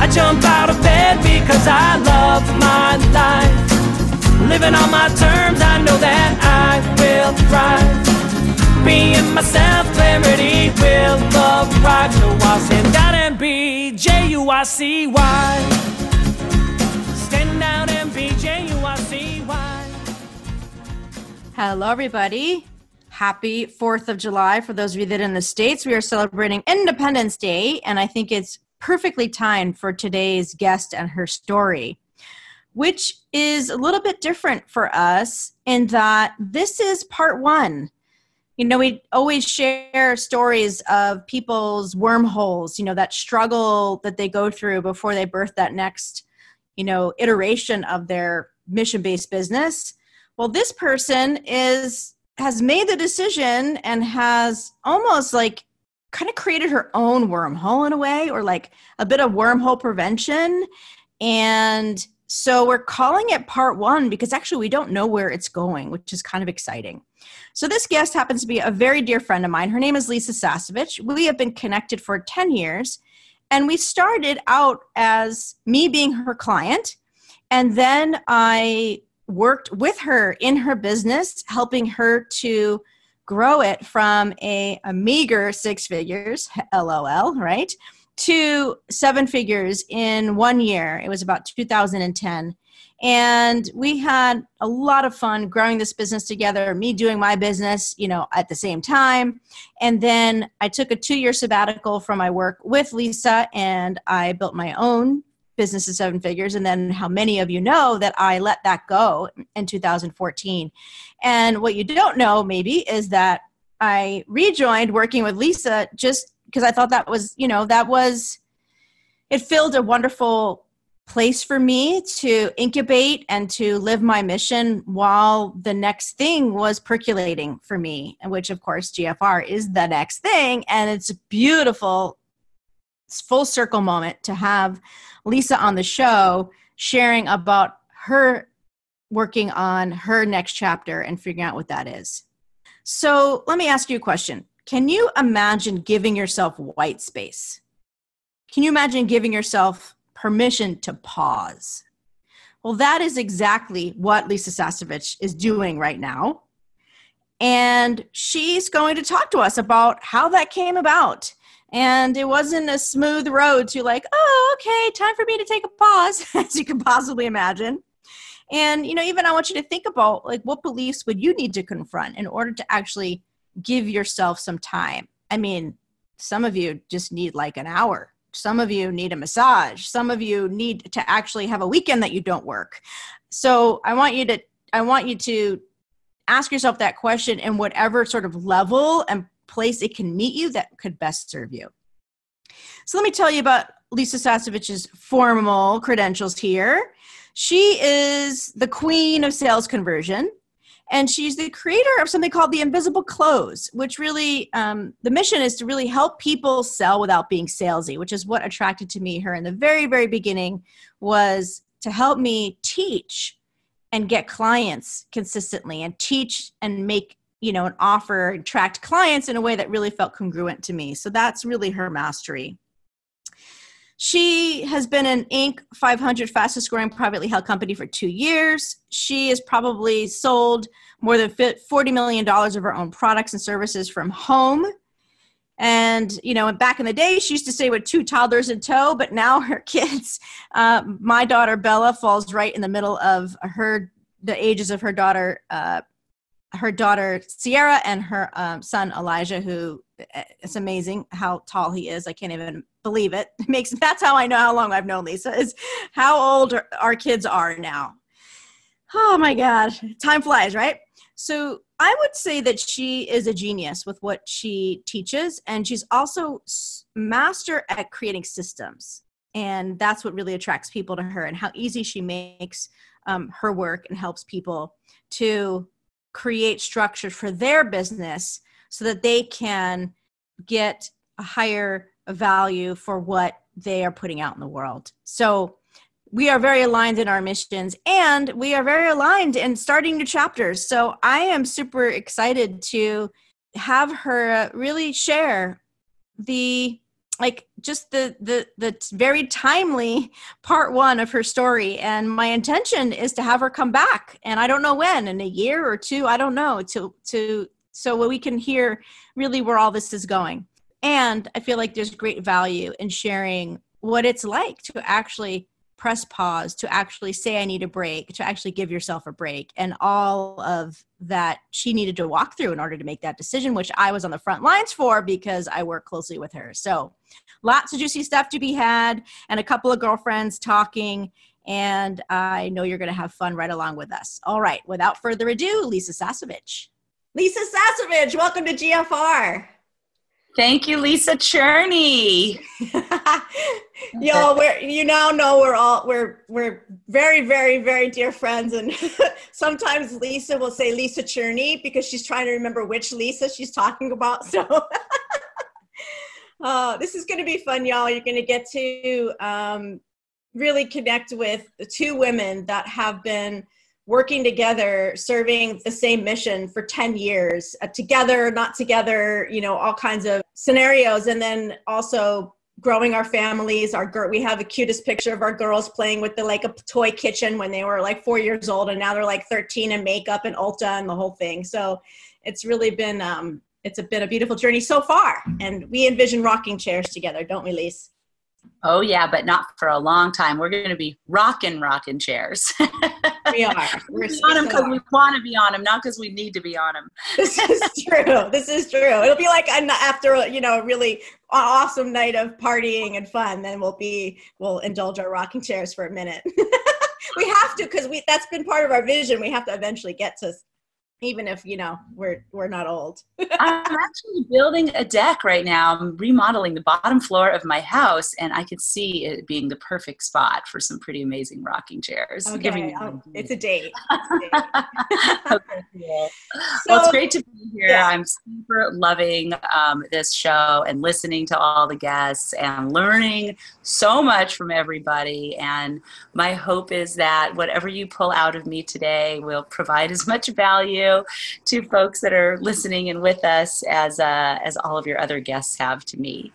I jump out of bed because I love my life. Living on my terms, I know that I will thrive. Being myself, clarity will arrive. So I'll stand out and be J U I C Y. Stand out and be J U I C Y. Hello, everybody. Happy 4th of July. For those of you that are in the States, we are celebrating Independence Day, and I think it's perfectly timed for today's guest and her story, which is a little bit different for us in that this is part one. You know, we always share stories of people's wormholes, you know, that struggle that they go through before they birth that next, you know, iteration of their mission based business. Well, this person is has made the decision and has almost like kind of created her own wormhole in a way, or like a bit of wormhole prevention. And so we're calling it part one because actually we don't know where it's going, which is kind of exciting. So this guest happens to be a very dear friend of mine. Her name is Lisa Sasevich. We have been connected for 10 years. And we started out as me being her client. And then I worked with her in her business, helping her to grow it from a, a meager six figures, LOL, right, to seven figures in one year. It was about 2010. And we had a lot of fun growing this business together, me doing my business, you know, at the same time. And then I took a two year sabbatical from my work with Lisa and I built my own business of seven figures and then how many of you know that i let that go in 2014 and what you don't know maybe is that i rejoined working with lisa just because i thought that was you know that was it filled a wonderful place for me to incubate and to live my mission while the next thing was percolating for me which of course gfr is the next thing and it's beautiful full circle moment to have Lisa on the show sharing about her working on her next chapter and figuring out what that is. So let me ask you a question. Can you imagine giving yourself white space? Can you imagine giving yourself permission to pause? Well, that is exactly what Lisa Sasevich is doing right now. And she's going to talk to us about how that came about and it wasn't a smooth road to like oh okay time for me to take a pause as you can possibly imagine. And you know even i want you to think about like what beliefs would you need to confront in order to actually give yourself some time? I mean some of you just need like an hour. Some of you need a massage. Some of you need to actually have a weekend that you don't work. So i want you to i want you to ask yourself that question in whatever sort of level and place it can meet you that could best serve you. So let me tell you about Lisa Sasevich's formal credentials here. She is the queen of sales conversion, and she's the creator of something called the Invisible Close, which really um, the mission is to really help people sell without being salesy, which is what attracted to me her in the very very beginning was to help me teach and get clients consistently and teach and make you know, an offer and attract clients in a way that really felt congruent to me. So that's really her mastery. She has been an Inc. 500 fastest growing privately held company for two years. She has probably sold more than $40 million of her own products and services from home. And, you know, back in the day, she used to say with two toddlers in tow, but now her kids, uh, my daughter Bella falls right in the middle of her, the ages of her daughter, uh, her daughter Sierra and her um, son Elijah, who uh, it's amazing how tall he is. I can't even believe it. it. Makes that's how I know how long I've known Lisa is how old our kids are now. Oh my God, time flies, right? So I would say that she is a genius with what she teaches, and she's also master at creating systems. And that's what really attracts people to her, and how easy she makes um, her work and helps people to create structure for their business so that they can get a higher value for what they are putting out in the world. So we are very aligned in our missions and we are very aligned in starting new chapters. So I am super excited to have her really share the like just the the the very timely part one of her story. And my intention is to have her come back. And i don't know when in a year or two i don't know to to so we can hear really where all this is going. And i feel like there's great value in sharing what it's like to actually press pause to actually say i need a break to actually give yourself a break and all of that she needed to walk through in order to make that decision which i was on the front lines for because i work closely with her. So lots of juicy stuff to be had and a couple of girlfriends talking and i know you're going to have fun right along with us. All right without further ado lisa sasevich. Lisa sasevich welcome to gfr Thank you, Lisa Cherney. Y'all, we're you now know we're all we're we're very very very dear friends, and sometimes Lisa will say Lisa Cherney because she's trying to remember which Lisa she's talking about. So. uh, this is going to be fun, y'all. You're going to get to um, really connect with the two women that have been working together serving the same mission for 10 years uh, together not together you know all kinds of scenarios. And then also growing our families. Our girl we have the cutest picture of our girls playing with the like a toy kitchen when they were like four years old and now they're like 13 and makeup and ulta and the whole thing. So it's really been um it's been a beautiful journey so far. And we envision rocking chairs together don't we lise Oh yeah, but not for a long time. We're going to be rocking rocking chairs. we are. We're on them because we want to be on them, not because we need to be on them. this is true. This is true. It'll be like an, after you know a really awesome night of partying and fun. Then we'll be we'll indulge our rocking chairs for a minute. we have to because we that's been part of our vision. We have to eventually get to even if you know we're we're not old. I'm actually building a deck right now. I'm remodeling the bottom floor of my house and i could see it being the perfect spot for some pretty amazing rocking chairs. Okay. Oh, it's a date, okay, cool. so, well it's great to be here. Yeah. i'm super loving um, this show and listening to all the guests and learning so much from everybody. And my hope is that whatever you pull out of me today will provide as much value to folks that are listening and with us as uh, as all of your other guests have to me.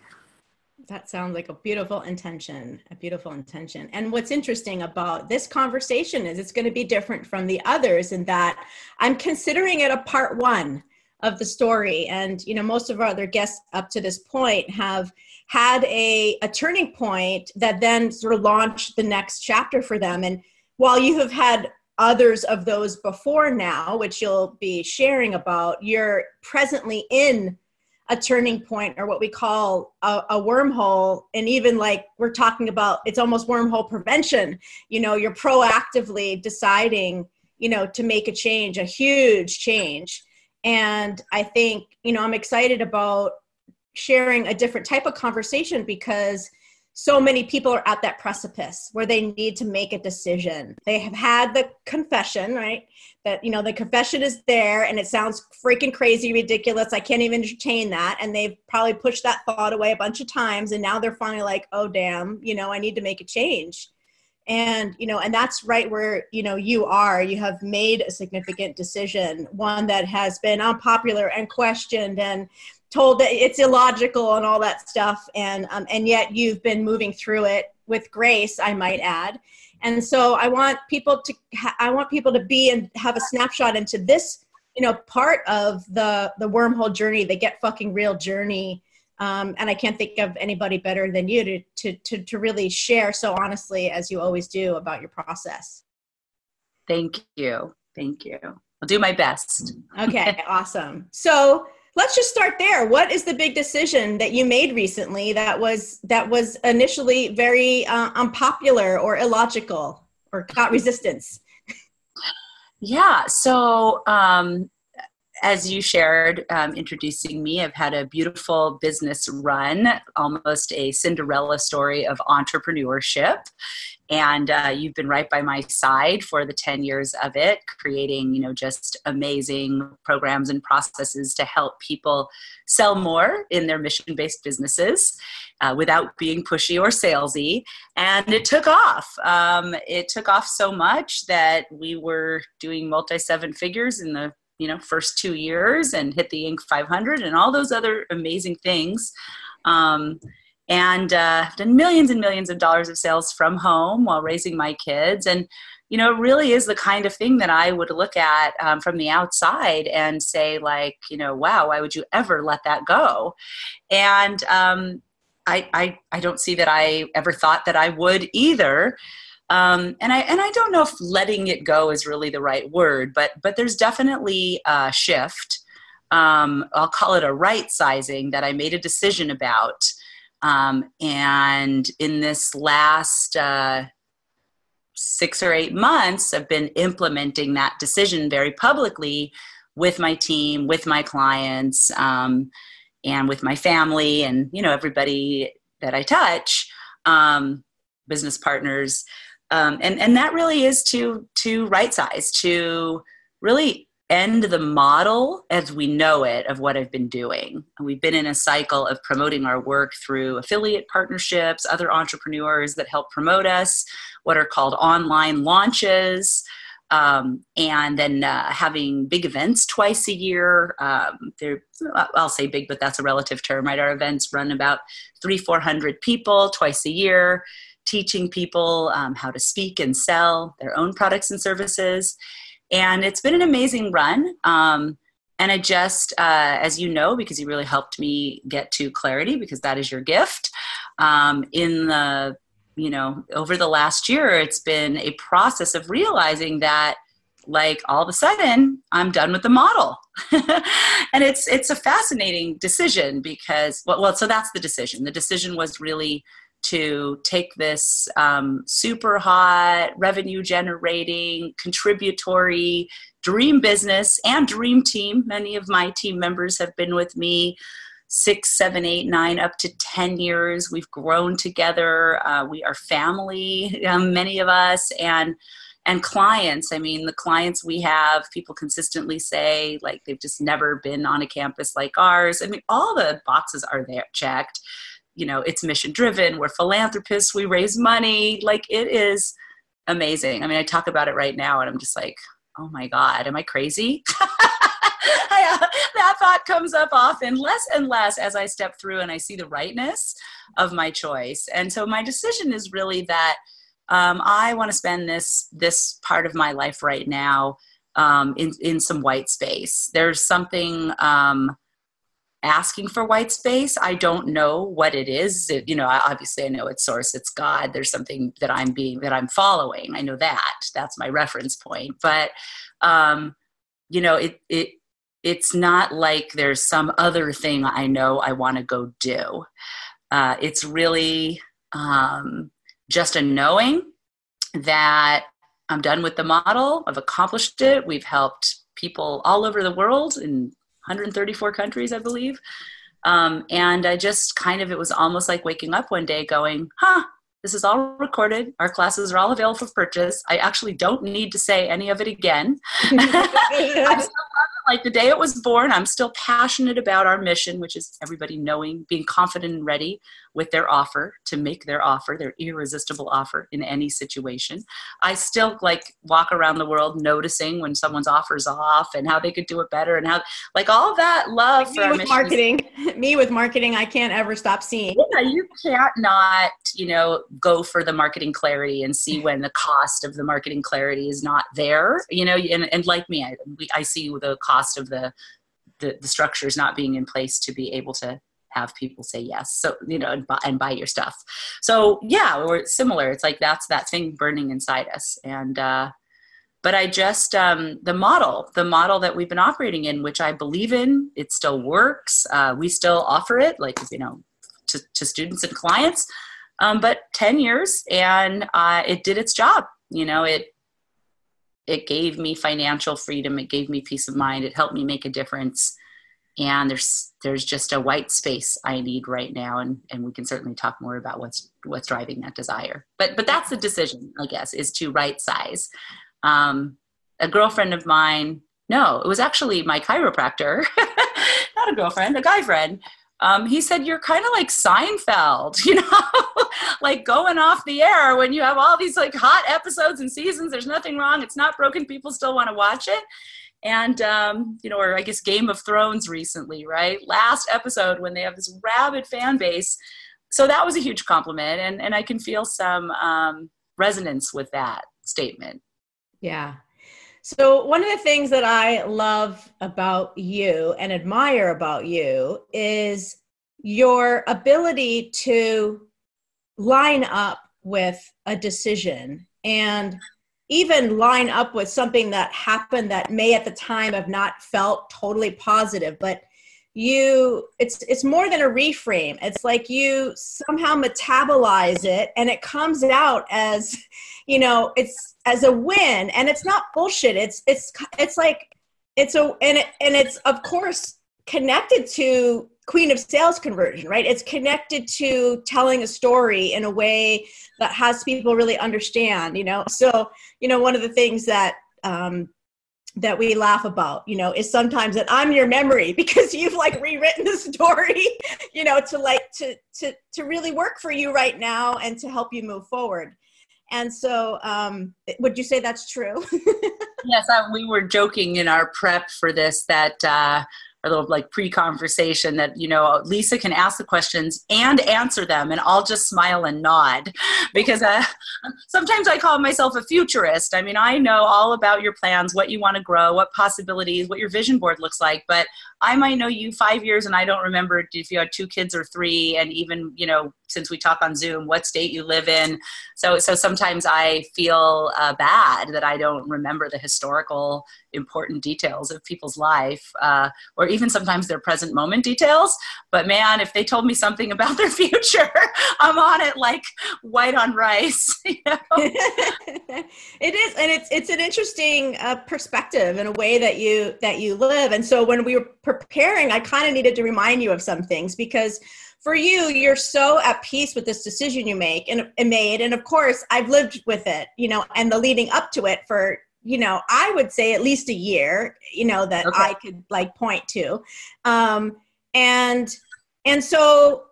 That sounds like a beautiful intention, a beautiful intention. And what's interesting about this conversation is it's going to be different from the others in that I'm considering it a part one of the story. And, you know, most of our other guests up to this point have had a, a turning point that then sort of launched the next chapter for them. And while you have had others of those before now, which you'll be sharing about, you're presently in a turning point or what we call a, a, wormhole. And even like we're talking about, it's almost wormhole prevention. You know, you're proactively deciding, you know, to make a change, a huge change. And I think, you know, I'm excited about sharing a different type of conversation because so many people are at that precipice where they need to make a decision. They have had the confession, right? That, you know, the confession is there and it sounds freaking crazy, ridiculous. I can't even entertain that. And they've probably pushed that thought away a bunch of times. And now they're finally like, oh, damn, you know, I need to make a change. And, you know, and that's right where, you know, you are. You have made a significant decision, one that has been unpopular and questioned and told that it's illogical and all that stuff and um, and yet you've been moving through it with grace i might add and so i want people to ha- i want people to be and have a snapshot into this you know part of the the wormhole journey the get fucking real journey Um, and I can't think of anybody better than you to, to, to, to really share so honestly as you always do about your process. Thank you. Thank you. I'll do my best. okay, awesome. So let's just start there. What is the big decision that you made recently that was that was initially very uh, unpopular or illogical or got resistance? Yeah. So um, as you shared, um, introducing me, I've had a beautiful business run, almost a Cinderella story of entrepreneurship. And uh, you've been right by my side for the 10 years of it, creating, you know, just amazing programs and processes to help people sell more in their mission based businesses uh, without being pushy or salesy. And it took off. Um, it took off so much that we were doing multi seven figures in the you know first two years and hit the Inc. 500 and all those other amazing things. Um, and uh, done millions and millions of dollars of sales from home while raising my kids and you know it really is the kind of thing that i would look at um, from the outside and say like you know wow why would you ever let that go and um, I, I i don't see that i ever thought that i would either um, and I and I don't know if letting it go is really the right word, but but there's definitely a shift. Um, I'll call it a right sizing that I made a decision about. Um, and in this last uh, six or eight months, I've been implementing that decision very publicly with my team, with my clients, um, and with my family, and you know everybody that I touch, um, business partners. Um, and and that really is to to right size to really end the model as we know it of what I've been doing. We've been in a cycle of promoting our work through affiliate partnerships, other entrepreneurs that help promote us, what are called online launches. Um, and then uh, having big events twice a year. Um, I'll say big, but that's a relative term, right? Our events run about three, four hundred people twice a year teaching people um, how to speak and sell their own products and services. And it's been an amazing run. Um, and I just, uh, as you know, because you really helped me get to clarity, because that is your gift. Um, in the, you know, over the last year, it's been a process of realizing that like all of a sudden i'm done with the model and it's it's a fascinating decision because well, well so that's the decision the decision was really to take this um, super hot, revenue generating, contributory dream business and dream team. Many of my team members have been with me six, seven, eight, nine, up to 10 years. We've grown together. Uh, we are family, um, many of us, and and clients i mean the clients we have people consistently say like they've just never been on a campus like ours i mean all the boxes are there checked you know it's mission driven we're philanthropists we raise money like it is amazing. I mean i talk about it right now and i'm just like oh my god am i crazy? I, uh, that thought comes up often less and less as i step through and i see the rightness of my choice. And so my decision is really that um, i want to spend this this part of my life right now um, in in some white space. There's something um, asking for white space. I don't know what it is. It, you know, obviously I know it's source, it's God. There's something that I'm being that I'm following. I know that. That's my reference point. But um, you know, it it it's not like there's some other thing I know I want to go do. Uh, it's really um, just a knowing that I'm done with the model. I've accomplished it. We've helped people all over the world in 134 countries, I believe. Um, and I just kind of, it was almost like waking up one day going, huh, this is all recorded. Our classes are all available for purchase. I actually don't need to say any of it again. I still like the day it was born, I'm still passionate about our mission, which is everybody knowing, being confident and ready with their offer to make their offer, their irresistible offer in any situation. I still like walk around the world noticing when someone's offers off and how they could do it better and how like all that love like me with marketing. me with marketing, I can't ever stop seeing. Yeah, you can't not, you know, go for the marketing clarity and see when the cost of the marketing clarity is not there. You know, and, and like me, I, I see the cost of the, the the structures not being in place to be able to have people say yes. So, you know, and buy, and buy your stuff. So, yeah, we're similar. It's like that's that thing burning inside us. And, uh, but I just, um, the model, the model that we've been operating in, which I believe in, it still works. Uh, we still offer it, like, you know, to, to students and clients. Um, but 10 years and uh, it did its job. You know, it, it gave me financial freedom. It gave me peace of mind. It helped me make a difference and there's there's just a white space I need right now, and and we can certainly talk more about what's what's driving that desire. But but that's the decision, I guess, is to right size. Um, a girlfriend of mine, no, it was actually my chiropractor, not a girlfriend, a guy friend. Um, he said you're kind of like Seinfeld, you know, like going off the air when you have all these like hot episodes and seasons. There's nothing wrong. It's not broken. People still want to watch it and um, you know, or I guess Game of Thrones recently, right? Last episode when they have this rabid fan base. So that was a huge compliment, and and I can feel some um, resonance with that statement. Yeah. So one of the things that I love about you and admire about you is your ability to line up with a decision and even line up with something that happened that may at the time have not felt totally positive but you it's it's more than a reframe. It's like you somehow metabolize it and it comes out as you know it's as a win. And it's not bullshit. It's it's it's like it's a and it and it's of course connected to queen of sales conversion right? It's connected to telling a story in a way that has people really understand you know? So you know one of the things that um that we laugh about you know is sometimes that i'm your memory because you've like rewritten the story you know to like to to to really work for you right now and to help you move forward. And so um would you say that's true? Yes I, we were joking in our prep for this that uh a little like pre-conversation that you know lisa can ask the questions and answer them and i'll just smile and nod because uh, sometimes i call myself a futurist. I mean i know all about your plans what you want to grow what possibilities what your vision board looks like but i might know you five years and i don't remember if you had two kids or three. And even you know since we talk on zoom what state you live in. So so sometimes i feel uh, bad that i don't remember the historical important details of people's life uh, or even sometimes their present moment details. But man if they told me something about their future i'm on it like white on rice you know? it is and it's it's an interesting uh, perspective in a way that you that you live. And so when we were preparing i kind of needed to remind you of some things because for you you're so at peace with this decision you make and, and made and of course i've lived with it you know and the leading up to it for you know i would say at least a year you know that okay. i could like point to um and and so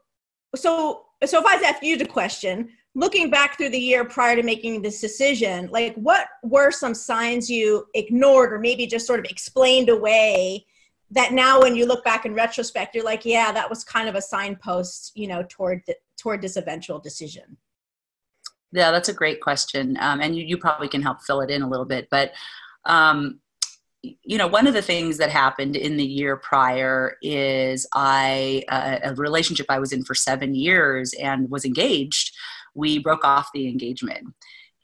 so so if i ask you the question looking back through the year prior to making this decision like what were some signs you ignored or maybe just sort of explained away that now when you look back in retrospect you're like yeah that was kind of a signpost you know toward the, toward this eventual decision. Yeah that's a great question. Um, and you, you probably can help fill it in a little bit but um, you know one of the things that happened in the year prior is i uh, a relationship i was in for seven years and was engaged we broke off the engagement.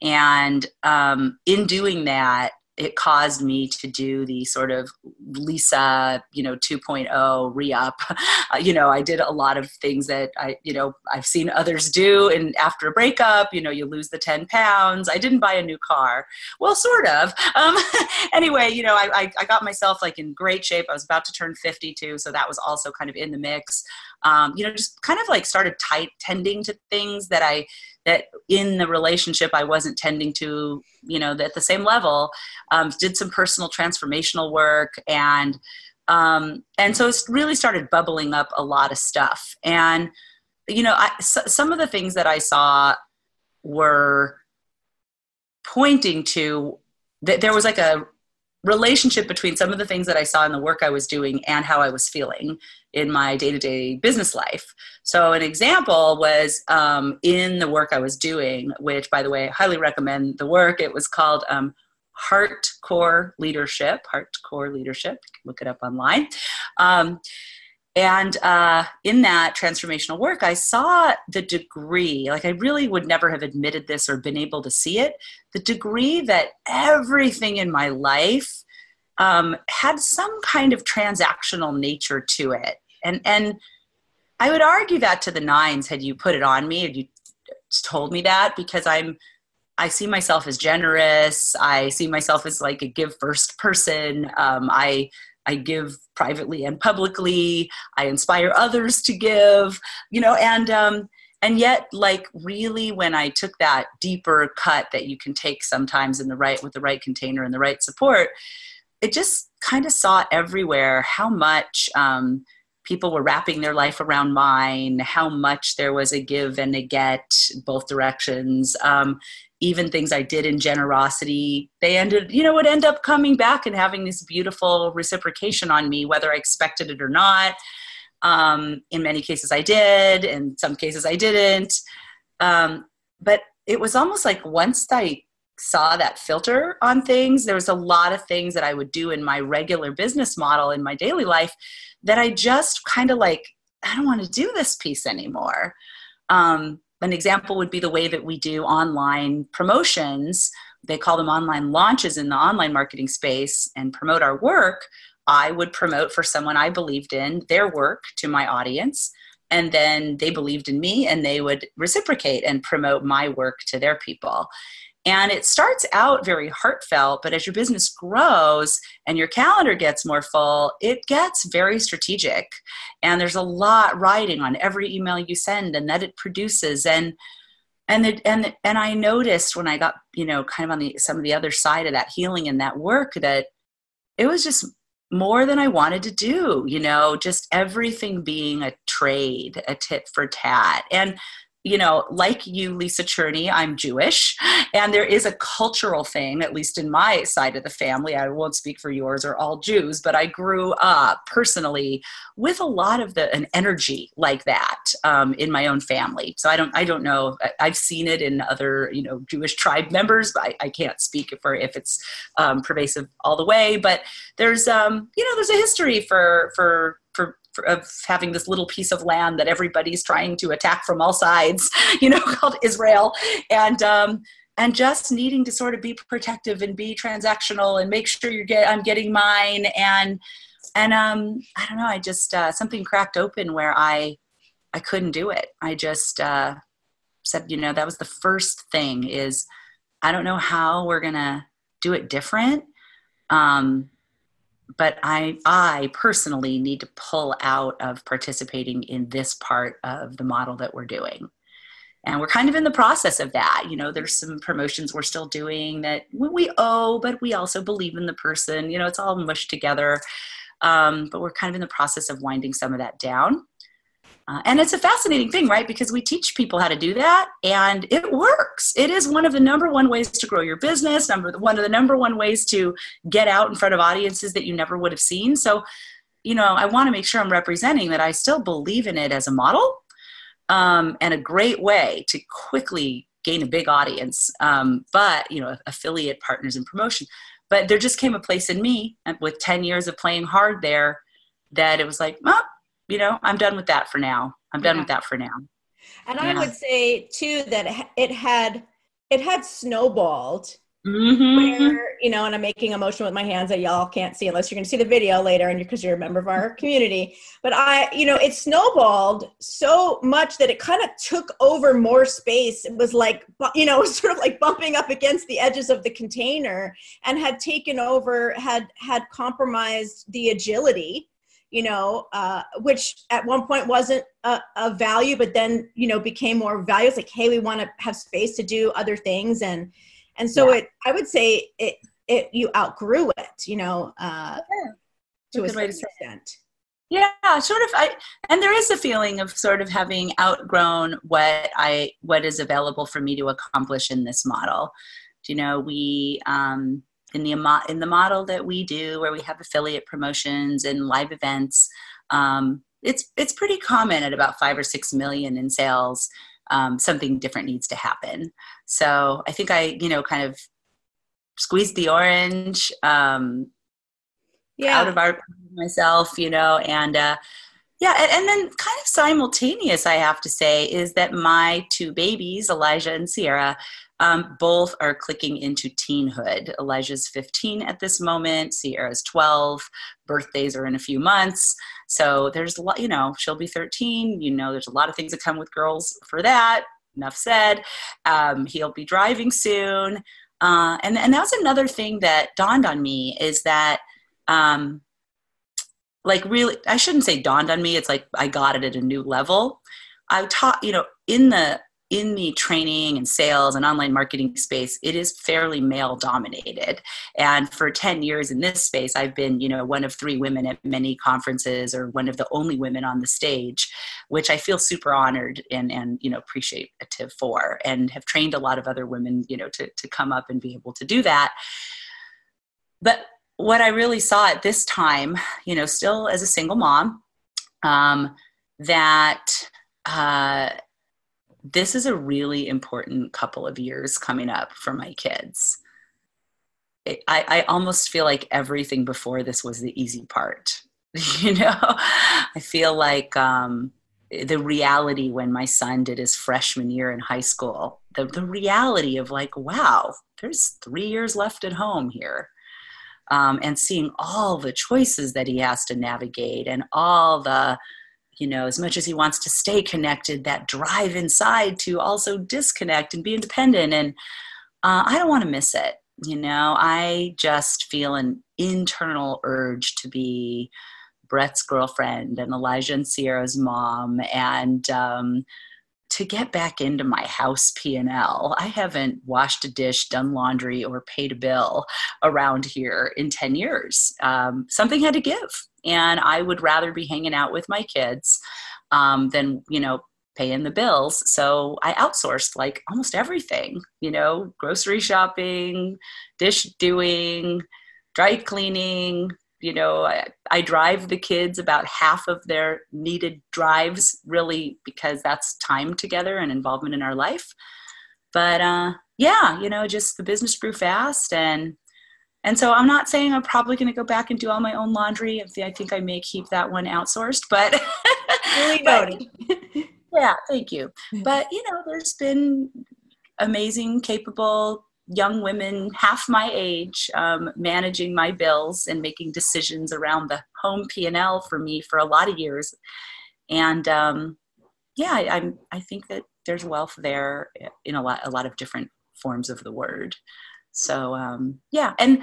And um, in doing that it caused me to do the sort of Lisa, you know, 2.0 re-up. Uh, you know, I did a lot of things that I, you know, I've seen others do. And after a breakup, you know, you lose the 10 pounds. I didn't buy a new car. Well, sort of. Um, anyway, you know, I, I, I, got myself like in great shape. I was about to turn 52. So that was also kind of in the mix. Um, you know, just kind of like started tight tending to things that I, that in the relationship I wasn't tending to, you know, at the same level. Um, did some personal transformational work and um, and so it really started bubbling up a lot of stuff. And you know, I, so, some of the things that I saw were pointing to that there was like a relationship between some of the things that I saw in the work I was doing and how I was feeling in my day to day business life. So, an example was um, in the work I was doing, which, by the way, I highly recommend the work. It was called um, Heart Core Leadership. Heart Core Leadership. look it up online. Um, and uh, in that transformational work, I saw the degree, like I really would never have admitted this or been able to see it, the degree that everything in my life um, had some kind of transactional nature to it. And, and I would argue that to the nines had you put it on me, had you told me that, because I'm, I see myself as generous. I see myself as like a give first person. Um, I I give privately and publicly. I inspire others to give, you know, and um, and yet, like really, when I took that deeper cut that you can take sometimes in the right with the right container and the right support, it just kind of saw everywhere how much. Um, people were wrapping their life around mine, how much there was a give and a get both directions. Um, even things I did in generosity, they ended, you know, would end up coming back and having this beautiful reciprocation on me, whether I expected it or not. Um, in many cases, I did. In some cases, I didn't. Um, but it was almost like once I saw that filter on things, there was a lot of things that I would do in my regular business model in my daily life that I just kind of like, I don't want to do this piece anymore. Um, an example would be the way that we do online promotions. They call them online launches in the online marketing space and promote our work. I would promote for someone I believed in their work to my audience. And then they believed in me and they would reciprocate and promote my work to their people. And it starts out very heartfelt, but as your business grows and your calendar gets more full, it gets very strategic. And there's a lot riding on every email you send and that it produces. And and the, and and I noticed when I got you know kind of on the some of the other side of that healing and that work that it was just more than I wanted to do, you know, just everything being a trade, a tit for tat. And you know, like you, Lisa Cherney, I'm Jewish, and there is a cultural thing, at least in my side of the family. I won't speak for yours or all Jews, but I grew up personally with a lot of the an energy like that um, in my own family. So I don't, I don't know. I've seen it in other, you know, Jewish tribe members, but I, I can't speak for if it's um, pervasive all the way. But there's, um, you know, there's a history for for of having this little piece of land that everybody's trying to attack from all sides, you know, called Israel, and um, and just needing to sort of be protective and be transactional and make sure you're get I'm getting mine and and um, I don't know, I just uh, something cracked open where I I couldn't do it. I just uh, said, you know, that was the first thing is I don't know how we're gonna do it different. Um, but I, I personally need to pull out of participating in this part of the model that we're doing. And we're kind of in the process of that. You know, there's some promotions we're still doing that we owe, but we also believe in the person. You know, it's all mushed together. Um, but we're kind of in the process of winding some of that down. Uh, and it's a fascinating thing, right? Because we teach people how to do that and it works. It is one of the number one ways to grow your business, number one of the number one ways to get out in front of audiences that you never would have seen. So, you know, I want to make sure I'm representing that I still believe in it as a model um, and a great way to quickly gain a big audience. Um, but, you know, affiliate partners and promotion. But there just came a place in me with 10 years of playing hard there that it was like, oh, you know, I'm done with that for now. I'm done yeah. with that for now. And yeah. I would say too that it had it had snowballed mm-hmm. where you know, and I'm making a motion with my hands that y'all can't see unless you're going to see the video later, and because you're, you're a member of our community. But I, you know, it snowballed so much that it kind of took over more space. It was like, you know, sort of like bumping up against the edges of the container, and had taken over, had had compromised the agility you know, uh, which at one point wasn't a, a, value, but then you know became more value. It's like, hey, we want to have space to do other things, and and so yeah. it. I would say it. It you outgrew it, you know, uh, yeah. to a certain extent. Yeah, sort of. I and there is a feeling of sort of having outgrown what I what is available for me to accomplish in this model. Do You know, we um, in the in the model that we do, where we have affiliate promotions and live events, um, it's it's pretty common at about five or six million in sales. Um, something different needs to happen. So I think I, you know, kind of squeezed the orange um, yeah. out of our myself, you know, and uh, yeah, and, and, then kind of simultaneous, I have to say, is that my two babies, Elijah and Sierra, um, both are clicking into teenhood. Elijah's 15 at this moment, Sierra's 12. Birthdays are in a few months. So there's a lot, you know, she'll be 13. You know, there's a lot of things that come with girls for that. Enough said. Um, he'll be driving soon. Uh, and, and was another thing that dawned on me is that um, like really i shouldn't say dawned on me it's like i got it at a new level i taught you know in the in the training and sales and online marketing space it is fairly male dominated. And for 10 years in this space i've been you know one of three women at many conferences or one of the only women on the stage which i feel super honored and and you know appreciative for and have trained a lot of other women you know to to come up and be able to do that. But what I really saw at this time, you know, still as a single mom, um, that uh, this is a really important couple of years coming up for my kids. It, I, I almost feel like everything before this was the easy part. you know, I feel like um, the reality when my son did his freshman year in high school, the, the reality of like, wow, there's three years left at home here um, and seeing all the choices that he has to navigate and all the you know as much as he wants to stay connected that drive inside to also disconnect and be independent. And uh, i don't want to miss it. You know i just feel an internal urge to be brett's girlfriend and elijah and sierra's mom and um, to get back into my house p&l i haven't washed a dish done laundry or paid a bill around here in 10 years. Um, something had to give and i would rather be hanging out with my kids um, than you know paying the bills. So i outsourced like almost everything you know grocery shopping dish doing dry cleaning you know I, I, drive the kids about half of their needed drives really because that's time together and involvement in our life. But uh, yeah you know just the business grew fast and and so i'm not saying i'm probably going to go back and do all my own laundry i think i may keep that one outsourced but really noted. Yeah thank you. But you know there's been amazing capable young women half my age um, managing my bills and making decisions around the home p&l for me for a lot of years. And um, yeah I, I'm, I think that there's wealth there in a lot a lot of different forms of the word so um, yeah and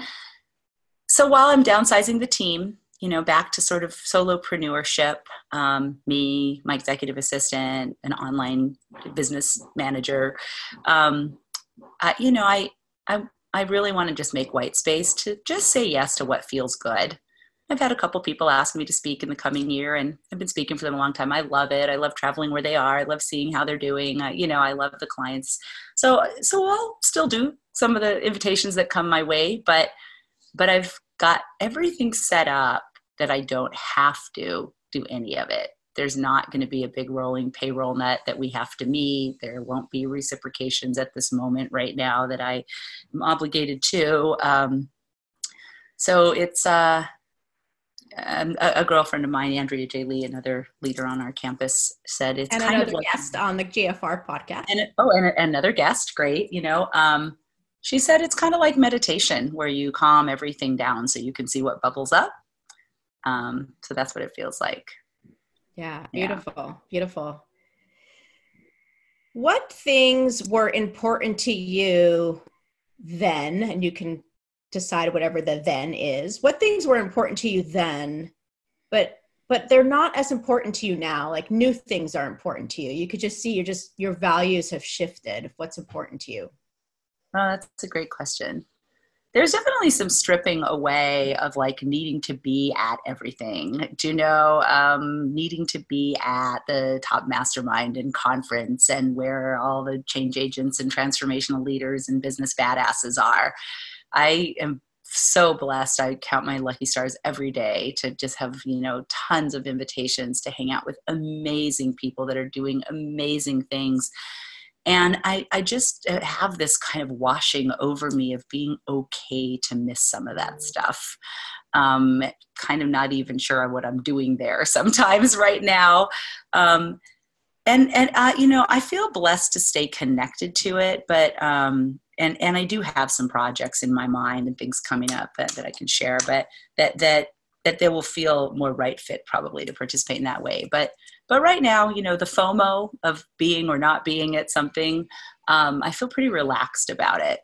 so while i'm downsizing the team you know back to sort of solopreneurship um, me my executive assistant an online business manager um, I, you know, I, I, I really want to just make white space to just say yes to what feels good. I've had a couple people ask me to speak in the coming year, and I've been speaking for them a long time. I love it. I love traveling where they are. I love seeing how they're doing. I, you know, I love the clients. So, so I'll still do some of the invitations that come my way, but, but I've got everything set up that I don't have to do any of it there's not going to be a big rolling payroll net that we have to meet. There won't be reciprocations at this moment right now that I am obligated to. Um, so it's uh, um, a, a, girlfriend of mine, Andrea J. Lee, another leader on our campus, said it's and kind another of like, guest on the GFR podcast. And oh, and another guest, great. You know, um, she said it's kind of like meditation, where you calm everything down so you can see what bubbles up. Um, so that's what it feels like. Yeah, beautiful, yeah. beautiful. What things were important to you then, and you can decide whatever the then is. What things were important to you then, but but they're not as important to you now. Like new things are important to you. You could just see your just your values have shifted. What's important to you? Oh, that's a great question. There's definitely some stripping away of like needing to be at everything. Do you know um, needing to be at the top mastermind and conference and where all the change agents and transformational leaders and business badasses are? I am so blessed. I count my lucky stars every day to just have you know tons of invitations to hang out with amazing people that are doing amazing things and I, I just uh, have this kind of washing over me of being okay to miss some of that mm. stuff. Um, kind of not even sure what i'm doing there sometimes right now. Um, and and uh, you know i feel blessed to stay connected to it but um, and and i do have some projects in my mind and things coming up that, that i can share but that that that they will feel more right fit probably to participate in that way. But but right now you know the fomo of being or not being at something um, i feel pretty relaxed about it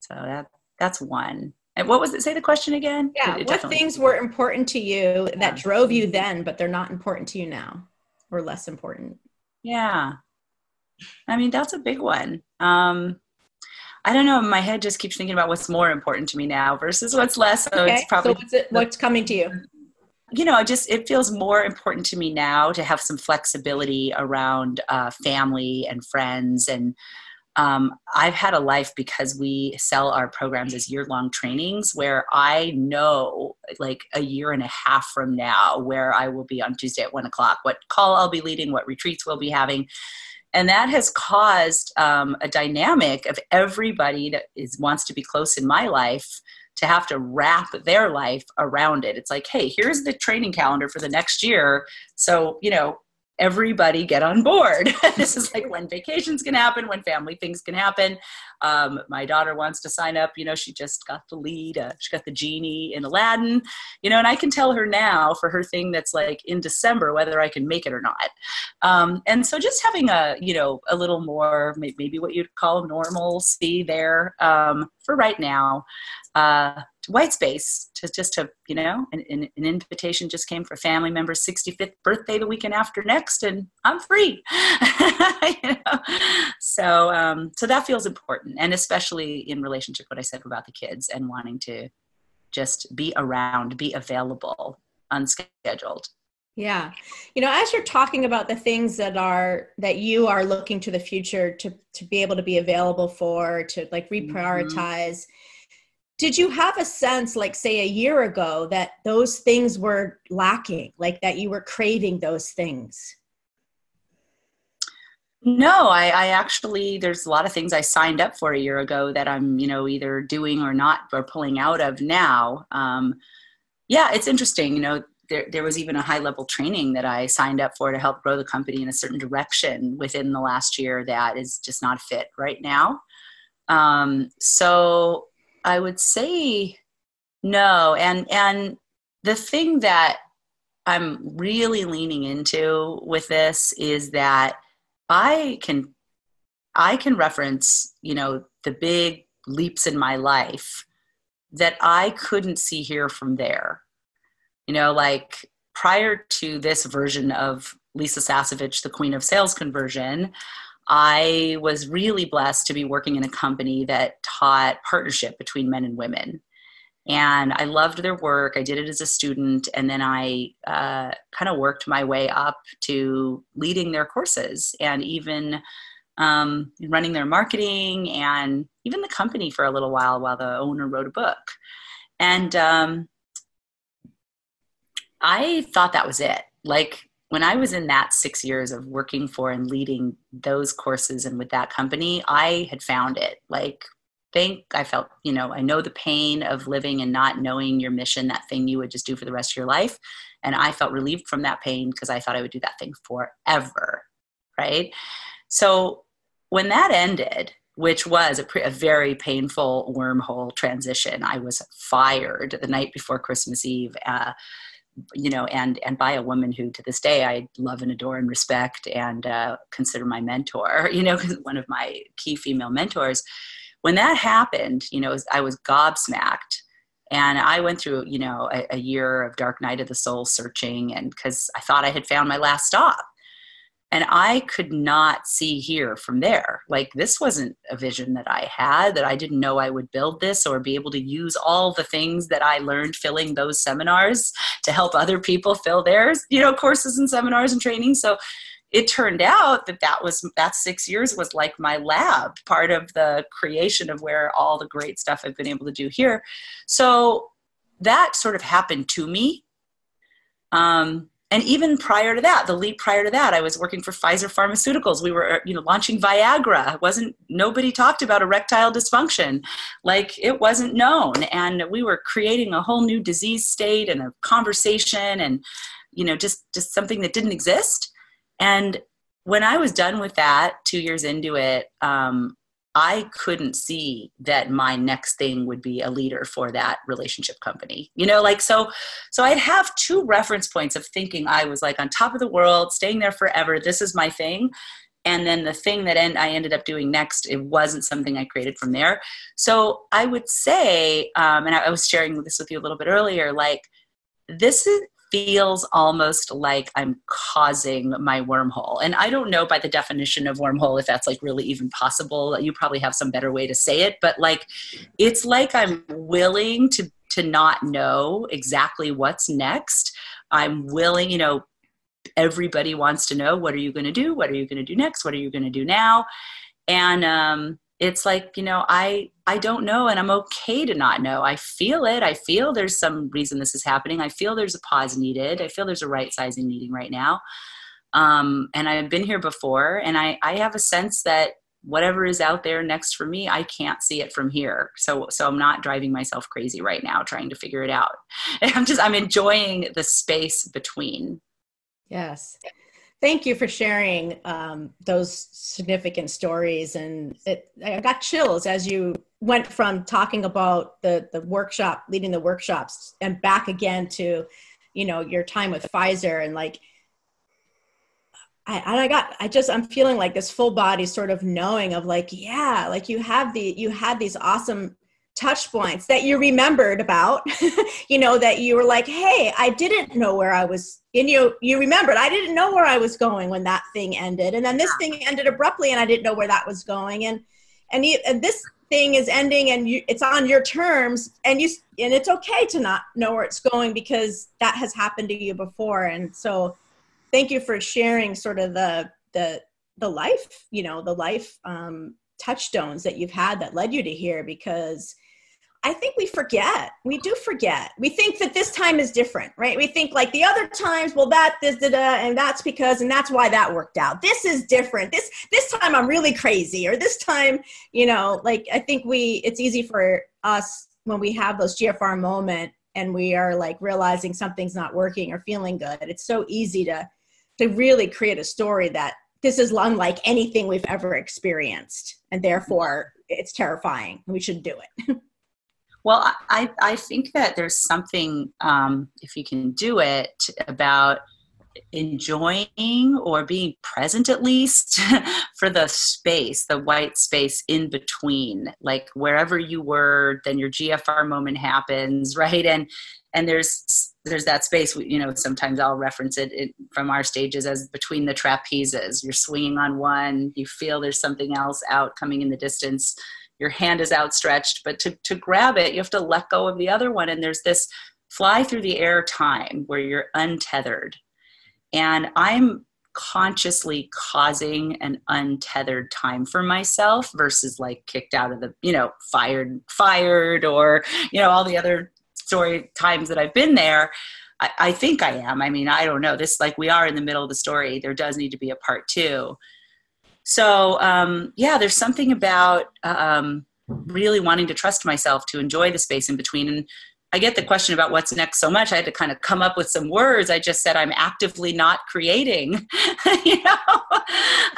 so that that's one and what was it say the question again yeah it what things were important to you that drove you then but they're not important to you now or less important yeah i mean that's a big one um, I don't know. My head just keeps thinking about what's more important to me now versus what's less. So okay. it's probably so what's, it, what's coming to you. You know, just it feels more important to me now to have some flexibility around uh, family and friends and um, I've had a life because we sell our programs as year long trainings where I know like a year and a half from now where I will be on Tuesday at one o'clock, what call I'll be leading, what retreats we'll be having. And that has caused um, a dynamic of everybody that is wants to be close in my life to have to wrap their life around it. It's like hey here's the training calendar for the next year. So you know everybody get on board. this is like when vacations can happen, when family things can happen. Um, my daughter wants to sign up. You know, she just got the lead. Uh, she got the genie in Aladdin. You know, and I can tell her now for her thing that's like in December whether I can make it or not. Um, and so just having a you know a little more maybe what you'd call normalcy there um, for right now. Uh, white space to just to you know an, an, invitation just came for family member's 65th birthday the weekend after next and i'm free you know? so um, so that feels important and especially in relationship what i said about the kids and wanting to just be around be available unscheduled yeah you know as you're talking about the things that are that you are looking to the future to to be able to be available for to like mm-hmm. reprioritize mm-hmm did you have a sense like say a year ago that those things were lacking like that you were craving those things? No I, I, actually there's a lot of things i signed up for a year ago that i'm you know either doing or not or pulling out of now. Um, yeah it's interesting you know there, there was even a high level training that i signed up for to help grow the company in a certain direction within the last year that is just not fit right now. Um, so I would say no. And and the thing that I'm really leaning into with this is that I can I can reference, you know, the big leaps in my life that I couldn't see here from there. You know, like prior to this version of Lisa Sasevich, the Queen of Sales Conversion, I was really blessed to be working in a company that taught partnership between men and women. And I loved their work. I did it as a student, and then I uh, kind of worked my way up to leading their courses and even um, running their marketing and even the company for a little while while the owner wrote a book. And um, I thought that was it. Like when I was in that six years of working for and leading those courses and with that company, I had found it. Like, think I felt, you know, I know the pain of living and not knowing your mission, that thing you would just do for the rest of your life. And I felt relieved from that pain because I thought I would do that thing forever. Right. So when that ended, which was a, pre- a, very painful wormhole transition. I was fired the night before Christmas Eve. Uh, you know, and and by a woman who to this day I love and adore and respect and uh, consider my mentor. You know, one of my key female mentors. When that happened, you know, I was gobsmacked, and I went through, you know, a, a year of dark night of the soul searching, and because I thought I had found my last stop, and I could not see here from there. Like, this wasn't a vision that I had, that I didn't know I would build this or be able to use all the things that I learned filling those seminars to help other people fill theirs, you know, courses and seminars and training. So it turned out that that was that six years was like my lab part of the creation of where all the great stuff i've been able to do here so that sort of happened to me um, and even prior to that the leap prior to that i was working for pfizer pharmaceuticals. We were you know launching viagra. It wasn't nobody talked about erectile dysfunction. Like it wasn't known. And we were creating a whole new disease state and a conversation and you know just just something that didn't exist. And when i was done with that two years into it um, I couldn't see that my next thing would be a leader for that relationship company. You know, like so so I'd have two reference points of thinking I was like on top of the world, staying there forever, this is my thing. And then the thing that end, I ended up doing next, it wasn't something I created from there. So I would say, um, and I was sharing this with you a little bit earlier, like this is feels almost like I'm causing my wormhole. And I don't know by the definition of wormhole if that's like really even possible. You probably have some better way to say it, but like it's like I'm willing to to not know exactly what's next. I'm willing, you know, everybody wants to know what are you going to do? What are you going to do next? What are you going to do now? And um it's like you know i i don't know and i'm okay to not know. I feel it. I feel there's some reason this is happening. I feel there's a pause needed. I feel there's a right sizing needing right now. Um, and i've been here before and i i have a sense that whatever is out there next for me i can't see it from here. So so i'm not driving myself crazy right now trying to figure it out. I'm just i'm enjoying the space between. Yes thank you for sharing um, those significant stories. And it, i got chills as you went from talking about the, the workshop leading the workshops and back again to you know your time with pfizer and like I, I got i just i'm feeling like this full body sort of knowing of like yeah like you have the you had these awesome touch points that you remembered about you know that you were like hey i didn't know where i was and you you remembered i didn't know where i was going when that thing ended and then this thing ended abruptly and i didn't know where that was going and and, you, and this thing is ending and you, it's on your terms and you and it's okay to not know where it's going because that has happened to you before and so thank you for sharing sort of the the the life you know the life um touchstones that you've had that led you to here because I think we forget. We do forget. We think that this time is different, right? We think like the other times, well, that this da, da, and that's because, and that's why that worked out. This is different. This this time I'm really crazy, or this time, you know, like I think we. It's easy for us when we have those GFR moment and we are like realizing something's not working or feeling good. It's so easy to to really create a story that this is unlike anything we've ever experienced, and therefore it's terrifying. We should do it. Well, I, I think that there's something, um, if you can do it, about enjoying or being present at least for the space, the white space in between, like wherever you were, then your GFR moment happens, right? And and there's there's that space you know sometimes i'll reference it, it, from our stages as between the trapezes you're swinging on one you feel there's something else out coming in the distance your hand is outstretched but to, to grab it you have to let go of the other one. And there's this fly through the air time where you're untethered. And i'm consciously causing an untethered time for myself versus like kicked out of the you know fired fired or you know all the other story times that i've been there. I, I think i am. I mean i don't know. This like we are in the middle of the story. There does need to be a part two so um, yeah there's something about um, really wanting to trust myself to enjoy the space in between. And i get the question about what's next so much. I had to kind of come up with some words. I just said i'm actively not creating. You know?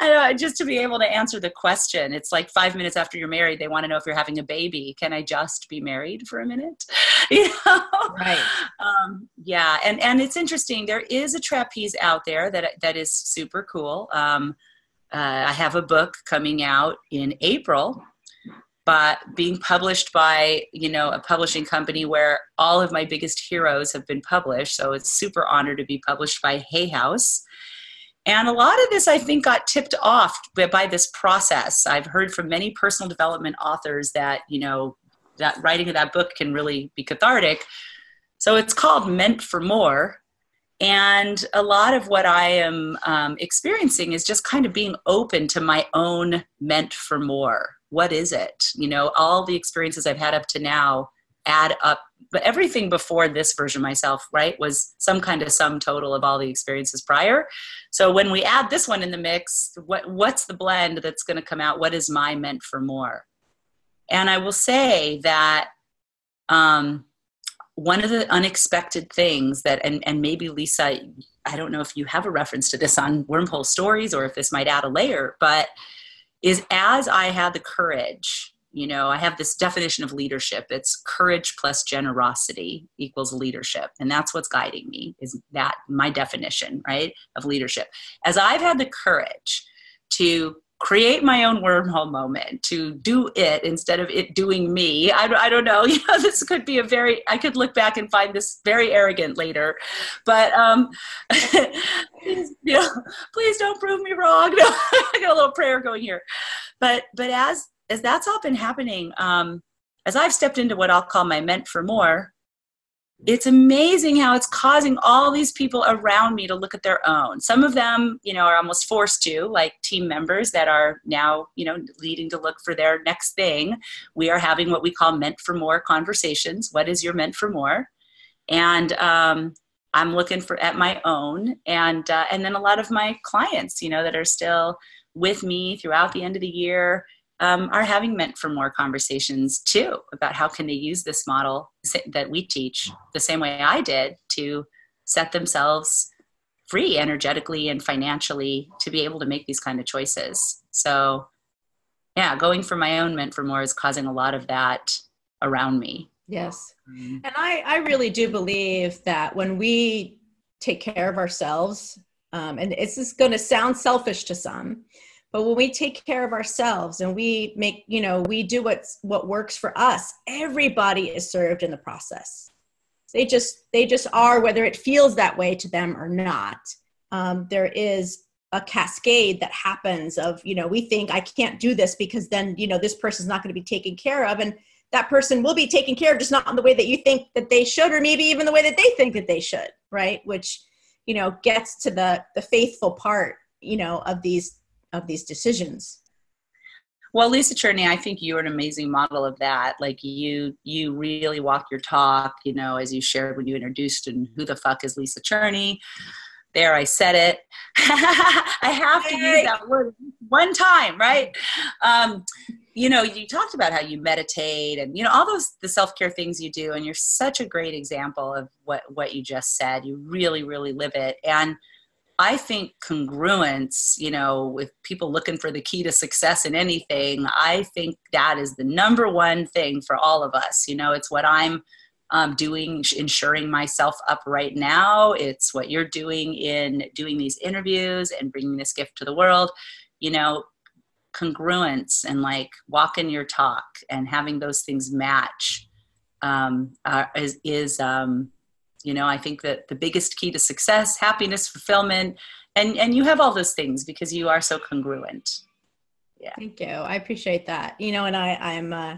Know, just to be able to answer the question. It's like five minutes after you're married they want to know if you're having a baby. Can i just be married for a minute? You know? Right. Um, yeah. And and it's interesting. There is a trapeze out there that that is super cool. Um, uh, I have a book coming out in April, but being published by you know a publishing company where all of my biggest heroes have been published. So it's super honored to be published by Hay House. And a lot of this, I think, got tipped off by this process. I've heard from many personal development authors that you know that writing of that book can really be cathartic. So it's called Meant for More and a lot of what I am um, experiencing is just kind of being open to my own meant for more. What is it? You know, all the experiences I've had up to now, add up but everything before this version myself right was some kind of sum total of all the experiences prior so when we add this one in the mix what what's the blend that's going to come out what is my meant for more and i will say that um, one of the unexpected things that and, and maybe lisa i don't know if you have a reference to this on wormhole stories or if this might add a layer but is as i had the courage you know i have this definition of leadership. It's courage plus generosity equals leadership. And that's what's guiding me is that my definition right of leadership. As i've had the courage to create my own wormhole moment to do it instead of it doing me. I, I don't know you know this could be a very i could look back and find this very arrogant later but um please, you know, please don't prove me wrong. No, i got a little prayer going here. But but as as that's all been happening, um, as I've stepped into what I'll call my meant for more, it's amazing how it's causing all these people around me to look at their own. Some of them, you know, are almost forced to, like team members that are now, you know, leading to look for their next thing. We are having what we call meant for more conversations. What is your meant for more? And um, I'm looking for at my own, and uh, and then a lot of my clients, you know, that are still with me throughout the end of the year um, are having meant for more conversations too about how can they use this model that we teach the same way I did to set themselves free energetically and financially to be able to make these kind of choices. So yeah, going for my own meant for more is causing a lot of that around me. Yes. Mm-hmm. And I, I really do believe that when we take care of ourselves, um, and it's just going to sound selfish to some, but when we take care of ourselves and we make you know we do what's what works for us everybody is served in the process. They just they just are whether it feels that way to them or not. Um, there is a cascade that happens of you know we think i can't do this because then you know this person's not going to be taken care of and that person will be taken care of just not in the way that you think that they should or maybe even the way that they think that they should right? Which you know gets to the the faithful part you know of these of these decisions. Well lisa cherney i think you're an amazing model of that. Like you you really walk your talk you know as you shared when you introduced and who the fuck is lisa cherney? There i said it. I have to use that word one time right? Um, you know you talked about how you meditate and you know all those the self-care things you do and you're such a great example of what what you just said. You really really live it. And I think congruence, you know, with people looking for the key to success in anything, I think that is the number one thing for all of us. You know, it's what I'm um, doing, ensuring myself up right now. It's what you're doing in doing these interviews and bringing this gift to the world. You know, congruence and like walking your talk and having those things match um, uh, is, is um, you know i think that the biggest key to success happiness fulfillment and and you have all those things because you are so congruent. Yeah. Thank you. I appreciate that. You know and i i'm uh,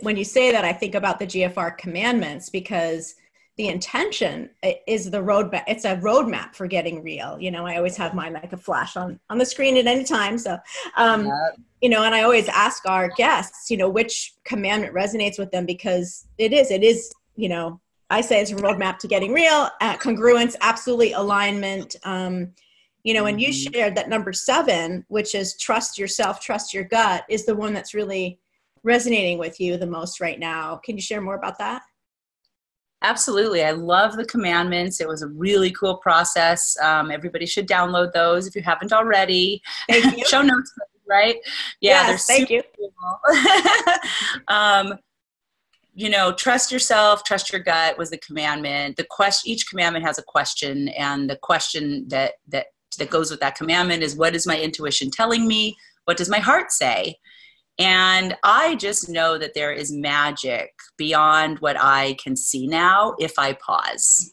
when you say that i think about the gfr commandments because the intention is the roadmap it's a roadmap for getting real. You know i always have mine like a flash on on the screen at any time so um yeah. you know and i always ask our guests you know which commandment resonates with them because it is it is you know I say it's a roadmap to getting real. Uh, congruence, absolutely alignment. Um, you know, and you mm-hmm. shared that number seven, which is trust yourself, trust your gut, is the one that's really resonating with you the most right now. Can you share more about that? Absolutely. I love the commandments. It was a really cool process. Um, everybody should download those if you haven't already. Thank you. Show notes, right? Yeah, yes, thank you. Cool. um, you know trust yourself trust your gut was the commandment. The question each commandment has a question and the question that that that goes with that commandment is what is my intuition telling me? What does my heart say? And i just know that there is magic beyond what i can see now if i pause.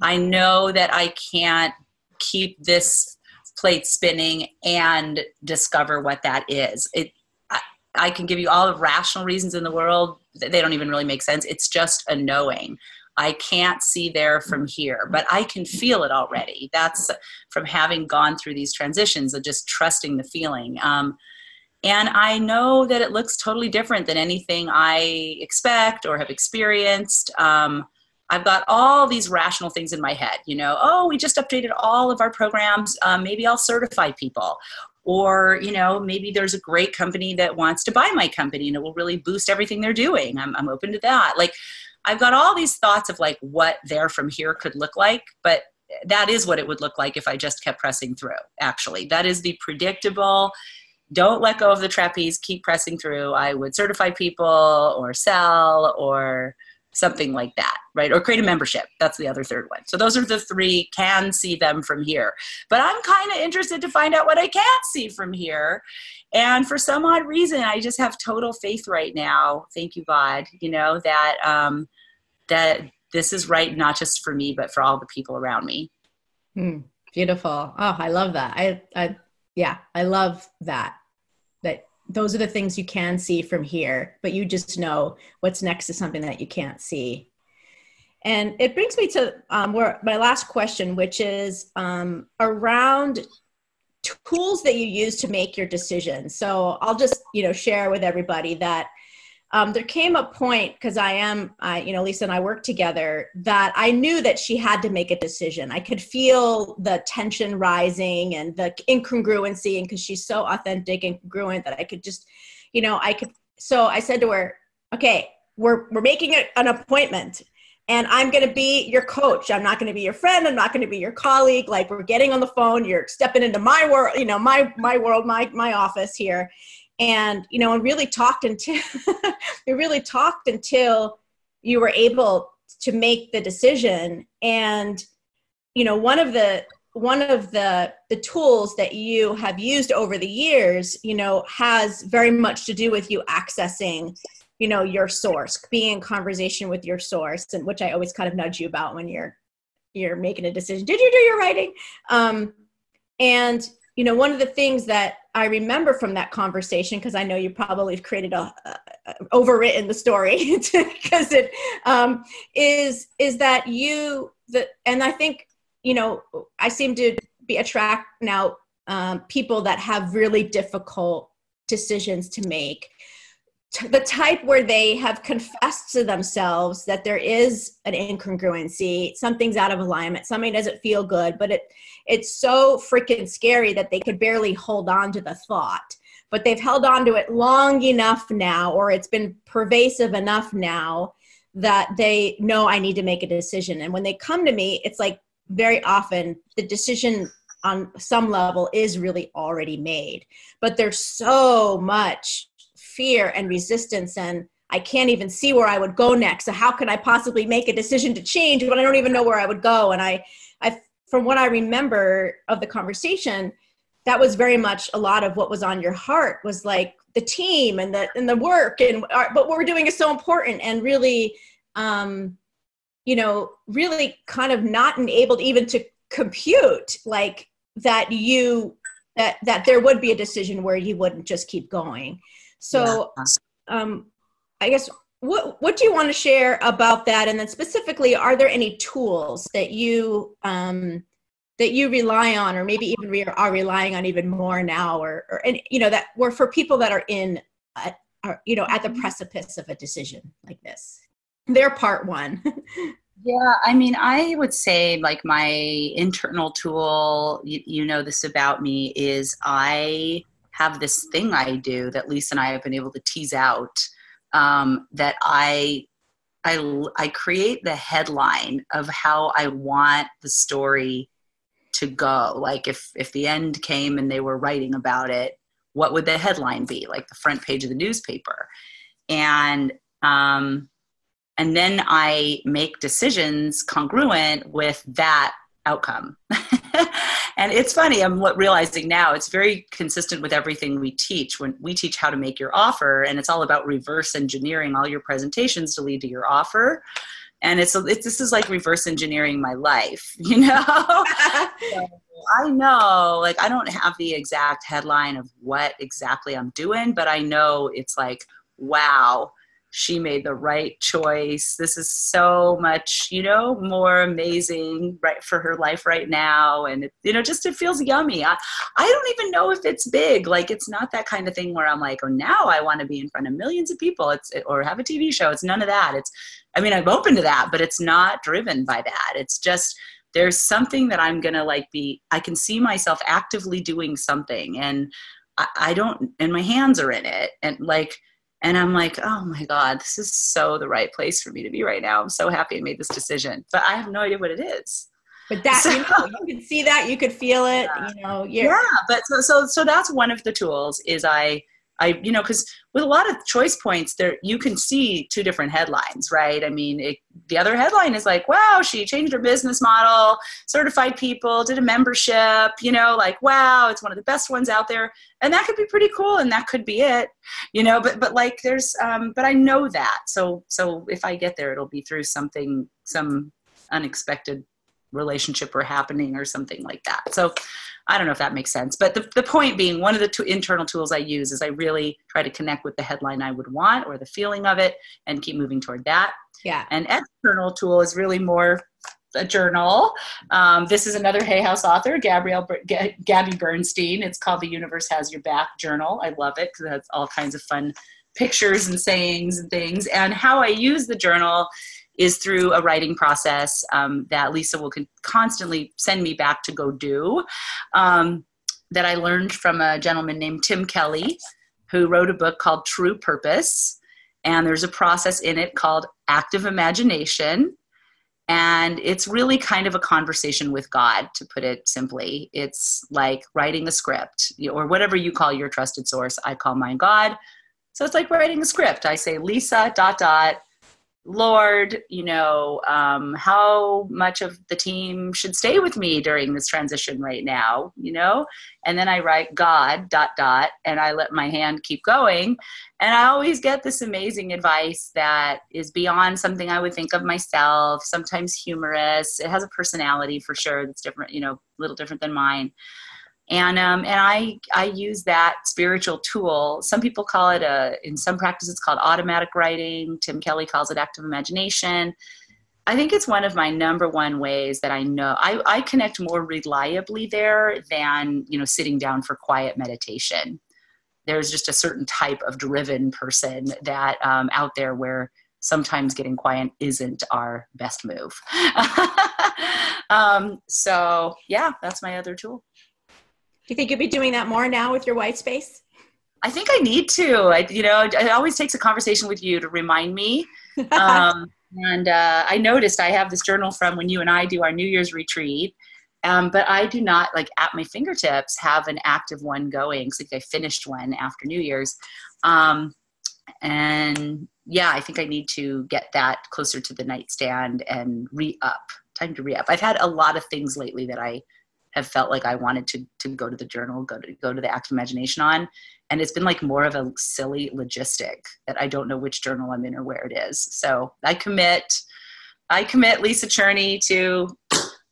I know that i can't keep this plate spinning and discover what that is. It I can give you all the rational reasons in the world. They don't even really make sense. It's just a knowing. I can't see there from here, but I can feel it already. That's from having gone through these transitions of just trusting the feeling. Um, and I know that it looks totally different than anything I expect or have experienced. Um, I've got all these rational things in my head, you know, oh, we just updated all of our programs. Um, maybe I'll certify people. Or, you know, maybe there's a great company that wants to buy my company and it will really boost everything they're doing. I'm, I'm open to that. Like, I've got all these thoughts of like what there from here could look like, but that is what it would look like if I just kept pressing through, actually. That is the predictable, don't let go of the trapeze, keep pressing through. I would certify people or sell or something like that, right? Or create a membership. That's the other third one. So those are the three can see them from here. But I'm kind of interested to find out what I can't see from here. And for some odd reason, I just have total faith right now. Thank you, God. You know that um, that this is right, not just for me, but for all the people around me. Hmm. beautiful. Oh, I love that. I, I, yeah, I love that. Those are the things you can see from here, but you just know what's next to something that you can't see. And it brings me to um, where my last question, which is um, around tools that you use to make your decisions. So I'll just you know share with everybody that um, there came a point because I am, I, you know, Lisa and I work together that I knew that she had to make a decision. I could feel the tension rising and the incongruency, and because she's so authentic and congruent that I could just, you know, I could. So I said to her, "Okay, we're we're making it an appointment." And I'm going to be your coach. I'm not going to be your friend. I'm not going to be your colleague. Like we're getting on the phone. You're stepping into my world, you know, my my world, my my office here and you know and really talked until we really talked until you were able to make the decision. And you know one of the one of the the tools that you have used over the years you know has very much to do with you accessing you know your source being in conversation with your source and which i always kind of nudge you about when you're you're making a decision. Did you do your writing? Um and you know one of the things that i remember from that conversation because i know you probably have created a, a, a overwritten the story because it um, is is that you the and i think you know i seem to be attract now um, people that have really difficult decisions to make the type where they have confessed to themselves that there is an incongruency something's out of alignment something doesn't feel good but it it's so freaking scary that they could barely hold on to the thought. But they've held on to it long enough now or it's been pervasive enough now that they know i need to make a decision. And when they come to me it's like very often the decision on some level is really already made. But there's so much fear and resistance and I can't even see where I would go next. So how could I possibly make a decision to change when I don't even know where I would go? And I, I, from what I remember of the conversation, that was very much a lot of what was on your heart was like the team and the and the work and our, but what we're doing is so important and really, um, you know, really kind of not enabled even to compute like that you that that there would be a decision where you wouldn't just keep going so, yeah. um, I guess what what do you want to share about that? And then specifically, are there any tools that you um, that you rely on, or maybe even re- are relying on even more now, or, or and you know that were for people that are in, uh, are, you know, at the mm-hmm. precipice of a decision like this? They're part one. Yeah, I mean, I would say like my internal tool, you, you, know this about me, is I have this thing I do that Lisa and I have been able to tease out um, that I, I, I create the headline of how I want the story to go. Like if, if the end came and they were writing about it, what would the headline be? Like the front page of the newspaper. And, um, and then I make decisions congruent with that outcome. and it's funny, I'm realizing now it's very consistent with everything we teach. When we teach how to make your offer, and it's all about reverse engineering all your presentations to lead to your offer. And it's, it's this is like reverse engineering my life, you know. so I know, like, I don't have the exact headline of what exactly I'm doing, but I know it's like, wow, she made the right choice. This is so much, you know, more amazing right for her life right now. And, it, you know, just it feels yummy. I, I don't even know if it's big. Like, it's not that kind of thing where I'm like, oh, now I want to be in front of millions of people it's, or have a TV show. It's none of that. It's, I mean, I'm open to that, but it's not driven by that. It's just, there's something that I'm to like be, I can see myself actively doing something. And I, I don't, and my hands are in it. And like, and I'm like, oh my God, this is so the right place for me to be right now. I'm so happy I made this decision, but I have no idea what it is. But that so, you know, you could see that, you could feel it, yeah. you know. Yeah, but so so so that's one of the tools is I I, you know, because with a lot of choice points, there you can see two different headlines, right? I mean, it, the other headline is like, "Wow, she changed her business model, certified people, did a membership," you know, like, "Wow, it's one of the best ones out there," and that could be pretty cool, and that could be it, you know. But but like, there's, um, but I know that, so so if I get there, it'll be through something, some unexpected relationship were happening or something like that. So I don't know if that makes sense. But the, the point being, one of the two internal tools I use is I really try to connect with the headline I would want or the feeling of it and keep moving toward that. Yeah. An external tool is really more a journal. Um, this is another Hay House author, Gabrielle G- Gabby Bernstein. It's called The Universe Has Your Back Journal. I love it because it has all kinds of fun pictures and sayings and things. And how I use the journal is through a writing process um, that Lisa will con- constantly send me back to go do. Um, that I learned from a gentleman named Tim Kelly, who wrote a book called True Purpose. And there's a process in it called active imagination. And it's really kind of a conversation with God, to put it simply. It's like writing a script or whatever you call your trusted source. I call mine God. So it's like writing a script. I say, Lisa, dot, dot, Lord, you know, um, how much of the team should stay with me during this transition right now, you know? And then I write God, dot, dot, and I let my hand keep going. And I always get this amazing advice that is beyond something I would think of myself, sometimes humorous. It has a personality for sure that's different, you know, a little different than mine and um, and I I use that spiritual tool. Some people call it a in some practices it's called automatic writing. Tim Kelly calls it active imagination. I think it's one of my number one ways that I know I, I connect more reliably there than you know sitting down for quiet meditation. There's just a certain type of driven person that um, out there where sometimes getting quiet isn't our best move. um, so yeah, that's my other tool you think you'll be doing that more now with your white space? I think I need to. I, you know, it always takes a conversation with you to remind me. Um, and uh, I noticed I have this journal from when you and I do our New Year's retreat. Um, but I do not like at my fingertips have an active one going. So like I finished one after New Year's. Um, and yeah, I think I need to get that closer to the nightstand and re up. Time to re up. I've had a lot of things lately that I have felt like I wanted to to go to the journal, go to go to the active imagination on. And it's been like more of a silly logistic that I don't know which journal I'm in or where it is. So I commit, I commit Lisa Cherney to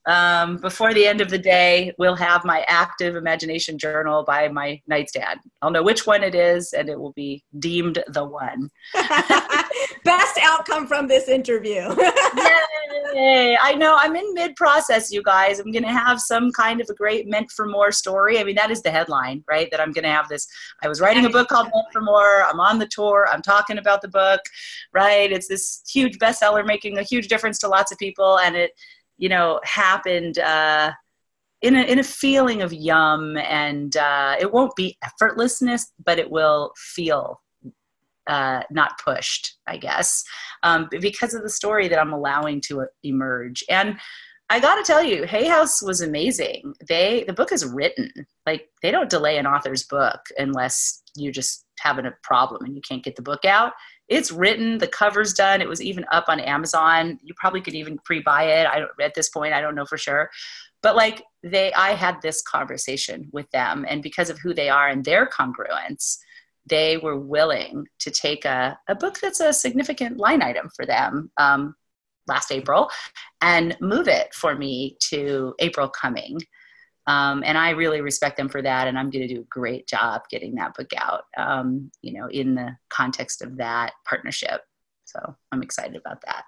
um, before the end of the day, we'll have my active imagination journal by my nightstand. I'll know which one it is, and it will be deemed the one. Best outcome from this interview. Yay! I know I'm in mid process, you guys. I'm going to have some kind of a great meant for more story. I mean, that is the headline, right? That I'm going to have this. I was writing a book called Meant for More. I'm on the tour. I'm talking about the book, right? It's this huge bestseller making a huge difference to lots of people, and it you know, happened uh, in a in a feeling of yum, and uh, it won't be effortlessness, but it will feel uh, not pushed, I guess, um, because of the story that I'm allowing to emerge. And I got to tell you, Hay House was amazing. They the book is written. Like they don't delay an author's book unless you're just having a problem and you can't get the book out. It's written the cover's done it was even up on amazon. You probably could even pre-buy it. I at this point i don't know for sure. But like they i had this conversation with them and because of who they are and their congruence they were willing to take a, a book that's a significant line item for them um, last april and move it for me to april coming Um, and I really respect them for that, and I'm going to do a great job getting that book out. Um, you know, in the context of that partnership. So I'm excited about that.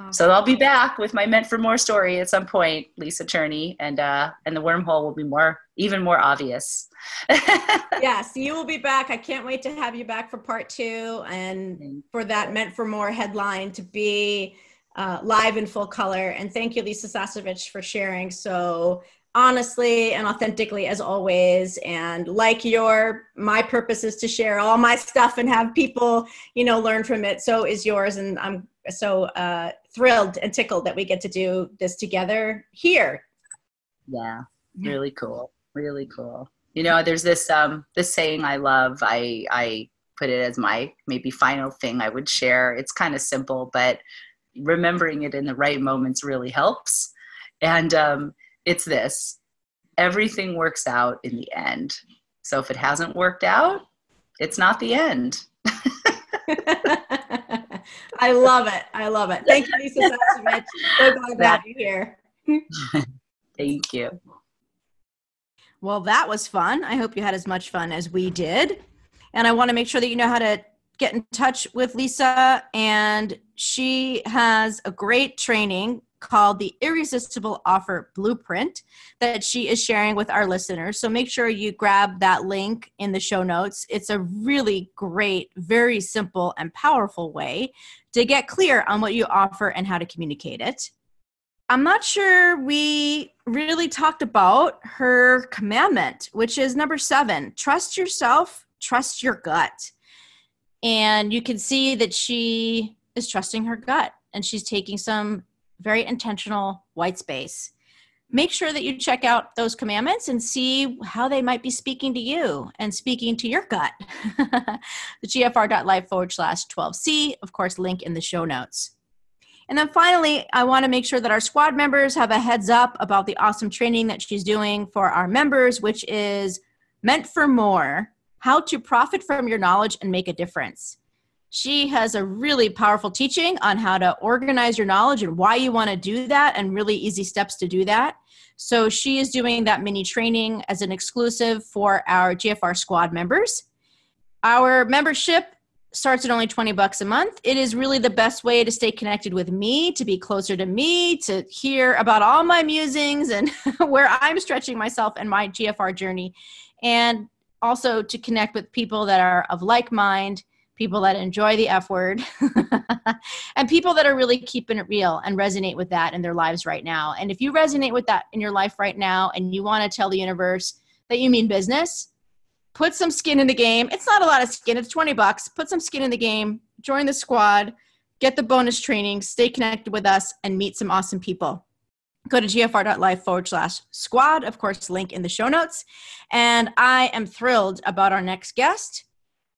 Awesome. So I'll be back with my meant for more story at some point, Lisa Cherney, and uh, and the wormhole will be more even more obvious. yes, you will be back. I can't wait to have you back for part two and for that meant for more headline to be uh, live in full color. And thank you, Lisa Sasevich, for sharing so honestly and authentically as always and like your my purpose is to share all my stuff and have people you know learn from it so is yours and i'm so uh, thrilled and tickled that we get to do this together here. Yeah really cool really cool. You know there's this um this saying i love i i put it as my maybe final thing i would share. It's kind of simple but remembering it in the right moments really helps. And um it's this everything works out in the end. So if it hasn't worked out, it's not the end. I love it. I love it. Thank you, Lisa Sasevich. So glad to have you here. Thank you. Well, that was fun. I hope you had as much fun as we did. And I want to make sure that you know how to get in touch with Lisa. And she has a great training called the Irresistible Offer Blueprint that she is sharing with our listeners. So make sure you grab that link in the show notes. It's a really great, very simple, and powerful way to get clear on what you offer and how to communicate it. I'm not sure we really talked about her commandment, which is number seven trust yourself, trust your gut. And you can see that she is trusting her gut and she's taking some very intentional white space. Make sure that you check out those commandments and see how they might be speaking to you and speaking to your gut. the gfr.life forward slash 12C, of course, link in the show notes. And then finally, I want to make sure that our squad members have a heads up about the awesome training that she's doing for our members, which is meant for more how to profit from your knowledge and make a difference. She has a really powerful teaching on how to organize your knowledge and why you want to do that, and really easy steps to do that. So, she is doing that mini training as an exclusive for our GFR squad members. Our membership starts at only 20 bucks a month. It is really the best way to stay connected with me, to be closer to me, to hear about all my musings and where I'm stretching myself and my GFR journey, and also to connect with people that are of like mind people that enjoy the F word, and people that are really keeping it real and resonate with that in their lives right now. And if you resonate with that in your life right now and you want to tell the universe that you mean business, put some skin in the game. It's not a lot of skin, it's 20 bucks. Put some skin in the game, join the squad, get the bonus training, stay connected with us, and meet some awesome people. Go to gfr.life forward slash squad, of course, link in the show notes. And I am thrilled about our next guest.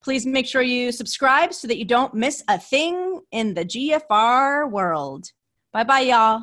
Please make sure you subscribe so that you don't miss a thing in the GFR world. Bye bye, y'all.